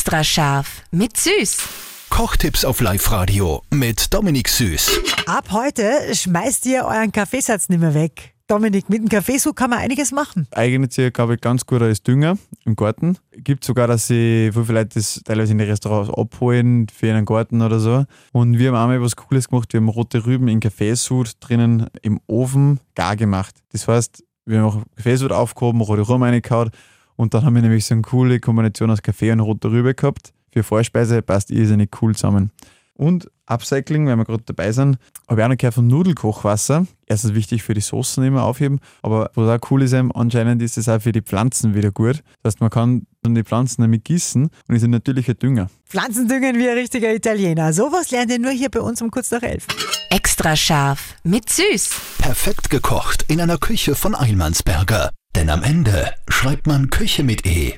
Extra scharf mit Süß. Kochtipps auf Live-Radio mit Dominik Süß. Ab heute schmeißt ihr euren Kaffeesatz nicht mehr weg. Dominik, mit dem Kaffeesud kann man einiges machen. eignet sich, glaube ich, ganz gut als Dünger im Garten. Gibt sogar, dass sie viele Leute das teilweise in die Restaurants abholen für ihren Garten oder so. Und wir haben einmal was Cooles gemacht. Wir haben rote Rüben in Kaffeesud drinnen im Ofen gar gemacht. Das heißt, wir haben auch Kaffeesud aufgehoben, rote Rüben reingehauen und dann haben wir nämlich so eine coole Kombination aus Kaffee und roter Rübe gehabt. Für Vorspeise passt irrsinnig cool zusammen. Und Upcycling, wenn wir gerade dabei sind, habe ich auch noch gehört von Nudelkochwasser. Erstens wichtig für die Soßen immer aufheben, aber was auch cool ist, eben, anscheinend ist es auch für die Pflanzen wieder gut. Das heißt, man kann dann die Pflanzen damit gießen und ist ein natürlicher Dünger. Pflanzendüngen wie ein richtiger Italiener. Sowas lernt ihr nur hier bei uns um kurz nach elf. Extra scharf mit Süß. Perfekt gekocht in einer Küche von Eilmannsberger. Denn am Ende schreibt man Küche mit E.